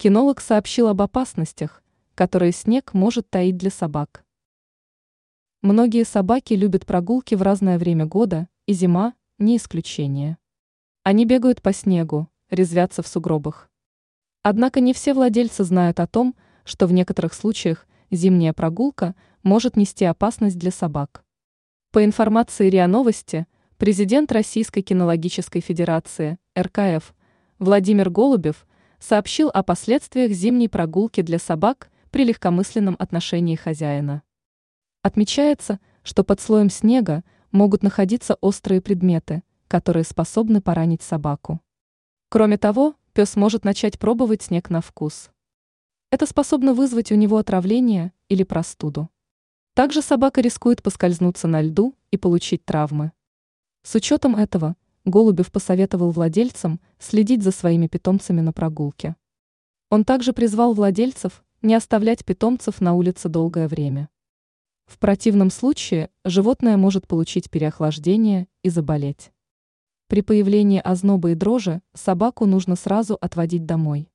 Кинолог сообщил об опасностях, которые снег может таить для собак. Многие собаки любят прогулки в разное время года, и зима – не исключение. Они бегают по снегу, резвятся в сугробах. Однако не все владельцы знают о том, что в некоторых случаях зимняя прогулка может нести опасность для собак. По информации РИА Новости, президент Российской кинологической федерации, РКФ, Владимир Голубев сообщил о последствиях зимней прогулки для собак при легкомысленном отношении хозяина. Отмечается, что под слоем снега могут находиться острые предметы, которые способны поранить собаку. Кроме того, пес может начать пробовать снег на вкус. Это способно вызвать у него отравление или простуду. Также собака рискует поскользнуться на льду и получить травмы. С учетом этого, Голубев посоветовал владельцам следить за своими питомцами на прогулке. Он также призвал владельцев не оставлять питомцев на улице долгое время. В противном случае животное может получить переохлаждение и заболеть. При появлении озноба и дрожи собаку нужно сразу отводить домой.